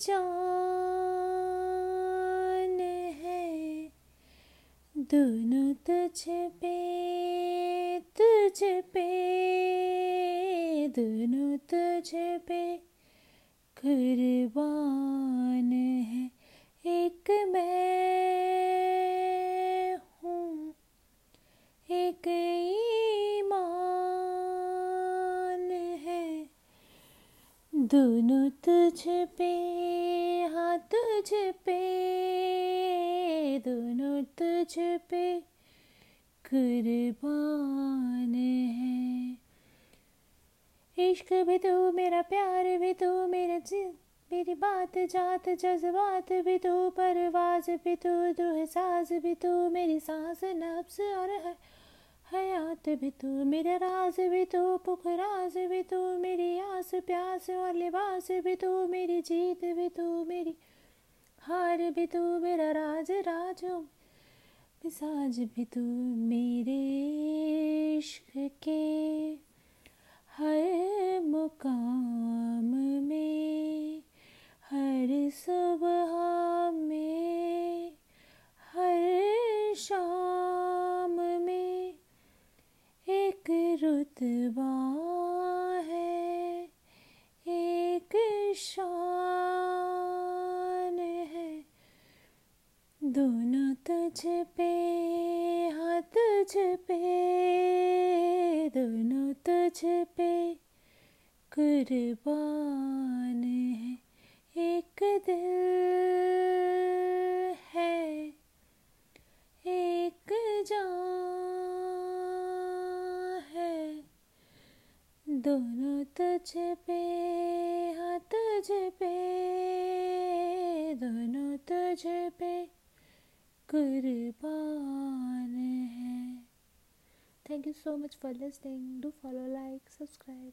जान है। दोनों तुझ पे तुझ पे दोनों तुझ पे खुर दोनों तुझ पे हाँ तुझ पे, दोनों तुझ पे कुर्बान है। इश्क भी तू, मेरा प्यार भी तू, मेरा मेरी बात, जात, जज्बात भी तू, परवाज भी तू तू साज भी तू, मेरी सांस नफ्स और है। हयात भी तू, मेरा राज भी तू पुखराज भी तू, मेरी आस प्यास और लिबास भी तू, मेरी जीत भी तू, मेरी हार भी तू, मेरा राज राजो, मिसाज भी तू, मेरे इश्क के हर मुकाम में, हर सुबह में, हर शाम रुतबा है एक शान है। पे दोनों है। एक दिल है एक जान है दोनों तुझ पे हाँ तुझ पे, दोनों तुझ पे कुर्बान है। Thank you so much for listening do follow like subscribe